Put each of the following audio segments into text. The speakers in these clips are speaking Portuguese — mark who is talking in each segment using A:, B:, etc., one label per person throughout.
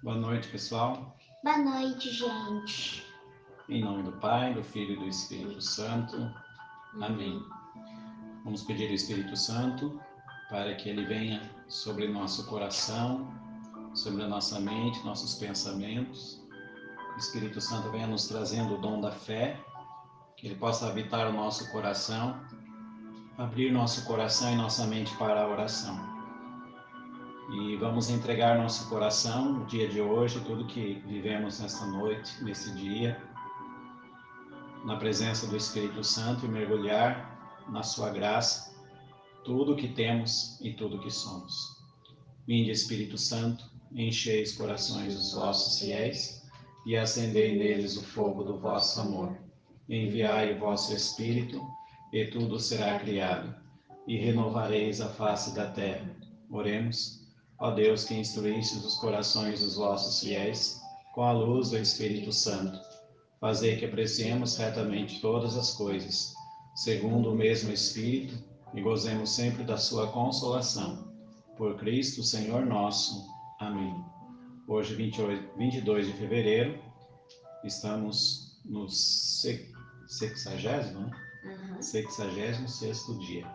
A: Boa noite, pessoal.
B: Boa noite, gente.
A: Em nome do Pai, do Filho e do Espírito Santo. Amém. Vamos pedir ao Espírito Santo para que ele venha sobre nosso coração, sobre a nossa mente, nossos pensamentos. O Espírito Santo venha nos trazendo o dom da fé, que ele possa habitar o nosso coração, abrir nosso coração e nossa mente para a oração. E vamos entregar nosso coração no dia de hoje, tudo que vivemos nesta noite, nesse dia, na presença do Espírito Santo e mergulhar na sua graça, tudo que temos e tudo que somos. Vinde, Espírito Santo, enchei os corações dos vossos fiéis e acendei neles o fogo do vosso amor. Enviai o vosso Espírito, e tudo será criado, e renovareis a face da terra. Oremos. Ó Deus, que instruísse os corações dos vossos fiéis com a luz do Espírito Santo, fazer que apreciemos retamente todas as coisas, segundo o mesmo Espírito, e gozemos sempre da sua consolação. Por Cristo, Senhor nosso. Amém. Hoje, 28, 22 de fevereiro, estamos no sexagésimo, né? Uhum. Sexagésimo sexto dia.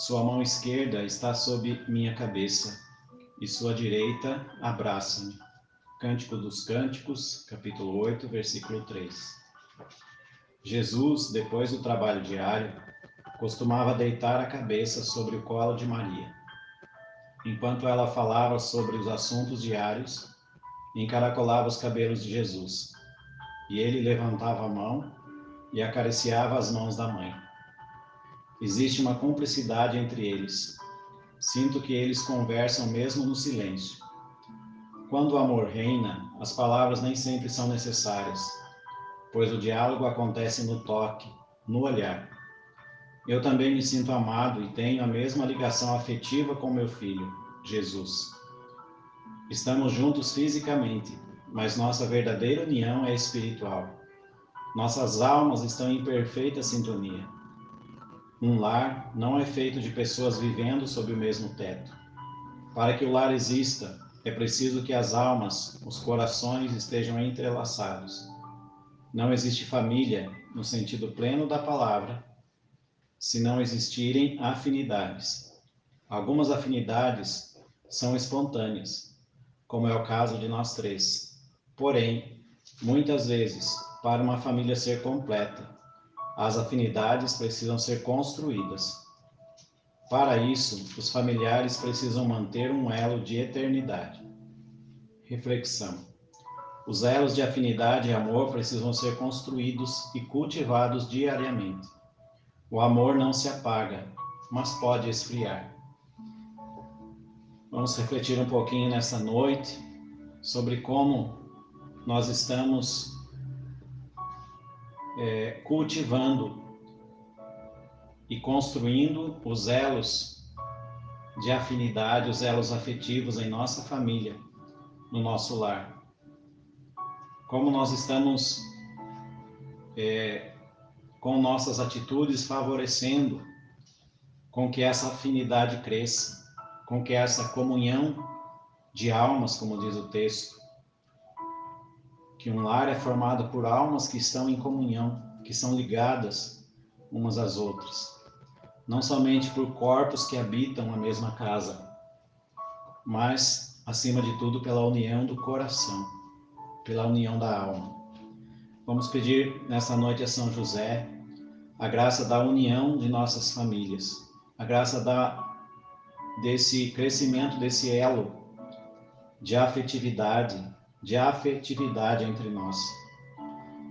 A: Sua mão esquerda está sob minha cabeça e sua direita abraça-me. Cântico dos Cânticos, capítulo 8, versículo 3. Jesus, depois do trabalho diário, costumava deitar a cabeça sobre o colo de Maria. Enquanto ela falava sobre os assuntos diários, encaracolava os cabelos de Jesus, e ele levantava a mão e acariciava as mãos da mãe. Existe uma cumplicidade entre eles. Sinto que eles conversam mesmo no silêncio. Quando o amor reina, as palavras nem sempre são necessárias, pois o diálogo acontece no toque, no olhar. Eu também me sinto amado e tenho a mesma ligação afetiva com meu filho, Jesus. Estamos juntos fisicamente, mas nossa verdadeira união é espiritual. Nossas almas estão em perfeita sintonia. Um lar não é feito de pessoas vivendo sob o mesmo teto. Para que o lar exista, é preciso que as almas, os corações estejam entrelaçados. Não existe família, no sentido pleno da palavra, se não existirem afinidades. Algumas afinidades são espontâneas, como é o caso de nós três. Porém, muitas vezes, para uma família ser completa, as afinidades precisam ser construídas. Para isso, os familiares precisam manter um elo de eternidade. Reflexão. Os elos de afinidade e amor precisam ser construídos e cultivados diariamente. O amor não se apaga, mas pode esfriar. Vamos refletir um pouquinho nessa noite sobre como nós estamos é, cultivando e construindo os elos de afinidade, os elos afetivos em nossa família, no nosso lar. Como nós estamos é, com nossas atitudes favorecendo com que essa afinidade cresça, com que essa comunhão de almas, como diz o texto, que um lar é formado por almas que estão em comunhão, que são ligadas umas às outras. Não somente por corpos que habitam a mesma casa, mas, acima de tudo, pela união do coração, pela união da alma. Vamos pedir nessa noite a São José a graça da união de nossas famílias, a graça da desse crescimento desse elo de afetividade, de afetividade entre nós.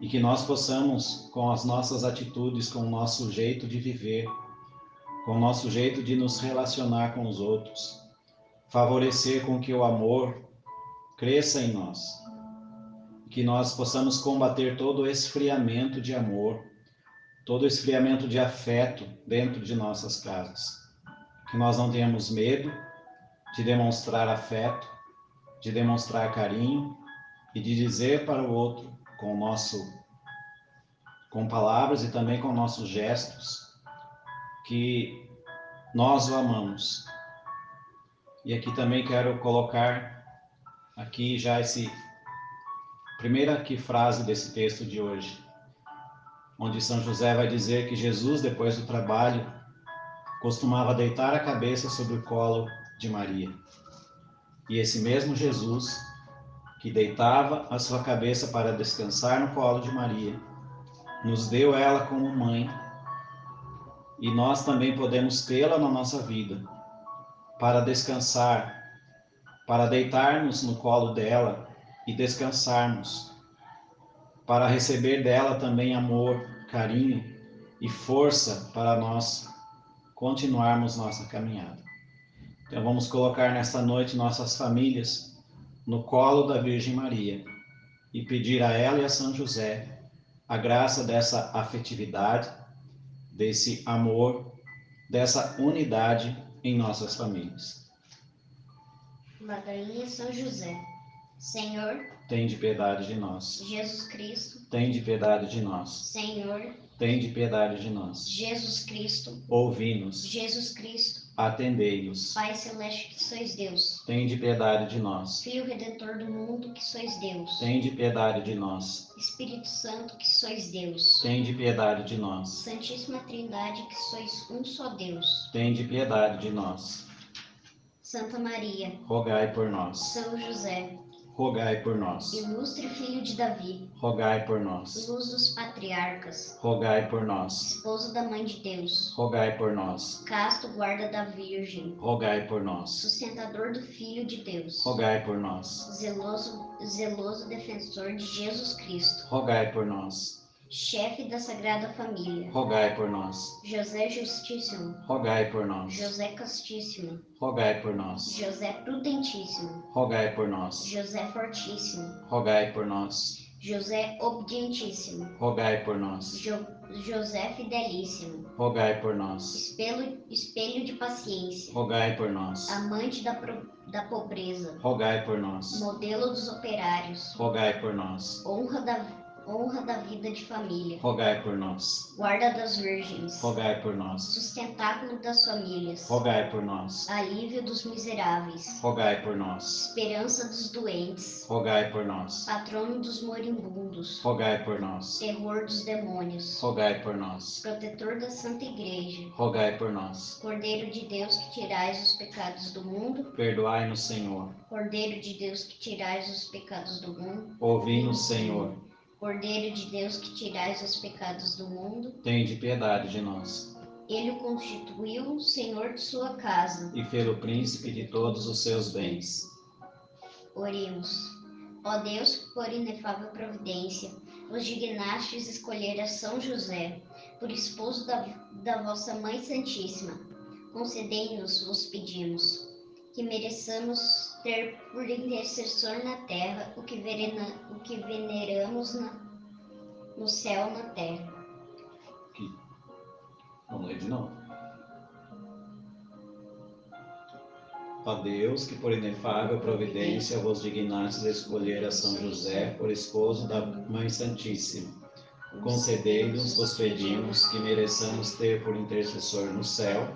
A: E que nós possamos, com as nossas atitudes, com o nosso jeito de viver, com o nosso jeito de nos relacionar com os outros, favorecer com que o amor cresça em nós. Que nós possamos combater todo esfriamento de amor, todo esfriamento de afeto dentro de nossas casas. Que nós não tenhamos medo de demonstrar afeto, de demonstrar carinho e de dizer para o outro com o nosso com palavras e também com nossos gestos que nós o amamos. E aqui também quero colocar aqui já esse primeira aqui frase desse texto de hoje, onde São José vai dizer que Jesus depois do trabalho costumava deitar a cabeça sobre o colo de Maria. E esse mesmo Jesus que deitava a sua cabeça para descansar no colo de Maria, nos deu ela como mãe, e nós também podemos tê-la na nossa vida para descansar, para deitarmos no colo dela e descansarmos, para receber dela também amor, carinho e força para nós continuarmos nossa caminhada. Então vamos colocar nesta noite nossas famílias no colo da Virgem Maria e pedir a ela e a São José a graça dessa afetividade, desse amor, dessa unidade em nossas famílias.
B: Ladainha São José. Senhor,
A: tem de piedade de nós.
B: Jesus Cristo,
A: tem de piedade de nós.
B: Senhor,
A: tem de piedade de nós.
B: Jesus Cristo,
A: ouvi-nos.
B: Jesus Cristo,
A: atendei-nos.
B: Pai celeste que sois Deus,
A: tem de piedade de nós.
B: Filho redentor do mundo que sois Deus,
A: tem de piedade de nós.
B: Espírito Santo que sois Deus,
A: tem de piedade de nós.
B: Santíssima Trindade que sois um só Deus,
A: tem de piedade de nós.
B: Santa Maria,
A: rogai por nós.
B: São José,
A: rogai por nós.
B: Ilustre filho de Davi,
A: rogai por nós.
B: Luz dos patriarcas,
A: rogai por nós.
B: Esposo da mãe de Deus,
A: rogai por nós.
B: Casto guarda da Virgem,
A: rogai por nós.
B: Sustentador do Filho de Deus,
A: rogai por nós.
B: Zeloso, zeloso defensor de Jesus Cristo,
A: rogai por nós
B: chefe da Sagrada Família,
A: rogai por nós.
B: José Justíssimo,
A: rogai por nós.
B: José Castíssimo,
A: rogai por nós.
B: José Prudentíssimo,
A: rogai por nós.
B: José Fortíssimo,
A: rogai por nós.
B: José Obedientíssimo,
A: rogai por nós.
B: Jo José Fidelíssimo,
A: rogai por nós.
B: Espelho, espelho de paciência,
A: rogai por nós.
B: Amante da, da pobreza,
A: rogai por nós.
B: Modelo dos operários,
A: rogai por nós.
B: Honra da honra da vida de família.
A: Rogai por nós.
B: Guarda das virgens.
A: Rogai por nós.
B: Sustentáculo das famílias.
A: Rogai por nós.
B: Alívio dos miseráveis.
A: Rogai por nós.
B: Esperança dos doentes.
A: Rogai por nós.
B: Patrono dos moribundos.
A: Rogai por nós.
B: Terror dos demônios.
A: Rogai por nós.
B: Protetor da Santa Igreja.
A: Rogai por nós.
B: Cordeiro de Deus que tirais os pecados do mundo.
A: Perdoai-nos, Senhor.
B: Cordeiro de Deus que tirais os pecados do mundo.
A: Ouvi-nos, Senhor.
B: Cordeiro de Deus que tirais os pecados do mundo,
A: de piedade de nós.
B: Ele o constituiu Senhor de sua casa
A: e fê-lo príncipe de todos os seus bens.
B: Oremos. Ó Deus, por inefável providência vos dignastes escolher a São José por esposo da, da vossa Mãe Santíssima, concedei-nos, vos pedimos, que mereçamos ter por intercessor na terra o que, verena, o que veneramos na, no céu na terra.
A: Aqui. Vamos ler de novo. Ó Deus, que por inefável providência vos dignastes escolher a São José por esposo da Mãe Santíssima, concedei-nos, vos pedimos, que mereçamos ter por intercessor no céu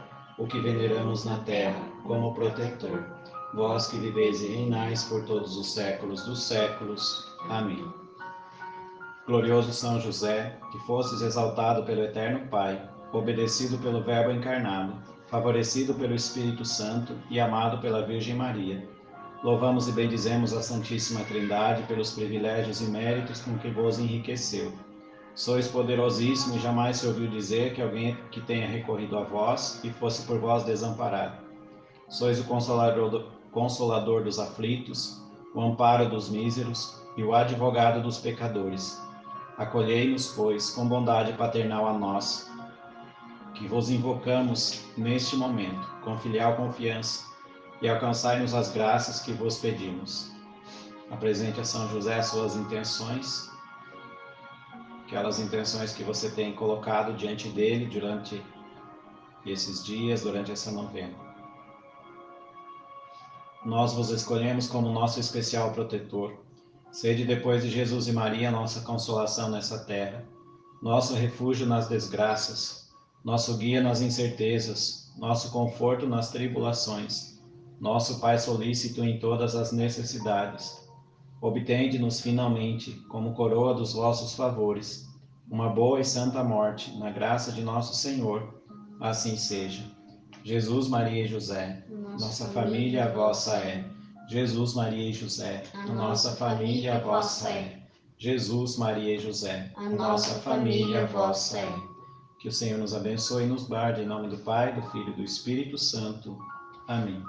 A: o que veneramos na terra como protetor vós que viveis e reinais por todos os séculos dos séculos. Amém. Glorioso São José, que fostes exaltado pelo Eterno Pai, obedecido pelo Verbo encarnado, favorecido pelo Espírito Santo e amado pela Virgem Maria. Louvamos e bendizemos a Santíssima Trindade pelos privilégios e méritos com que vos enriqueceu. Sois poderosíssimo e jamais se ouviu dizer que alguém que tenha recorrido a vós e fosse por vós desamparado. Sois o consolador do, consolador dos aflitos, o amparo dos míseros e o advogado dos pecadores. Acolhei-nos, pois, com bondade paternal a nós, que vos invocamos neste momento, com filial confiança, e alcançai-nos as graças que vos pedimos. Apresente a São José as suas intenções, aquelas intenções que você tem colocado diante dele durante esses dias, durante essa novena. Nós vos escolhemos como nosso especial protetor. Sede depois de Jesus e Maria nossa consolação nessa terra, nosso refúgio nas desgraças, nosso guia nas incertezas, nosso conforto nas tribulações, nosso Pai solícito em todas as necessidades, obtende-nos finalmente, como coroa dos vossos favores, uma boa e santa morte, na graça de nosso Senhor. Assim seja. Jesus, Maria e José, nossa família vossa é. Jesus, Maria e José, a nossa família vossa é. Jesus, Maria e José, a nossa família vossa é. Que o Senhor nos abençoe e nos guarde em nome do Pai, do Filho e do Espírito Santo. Amém.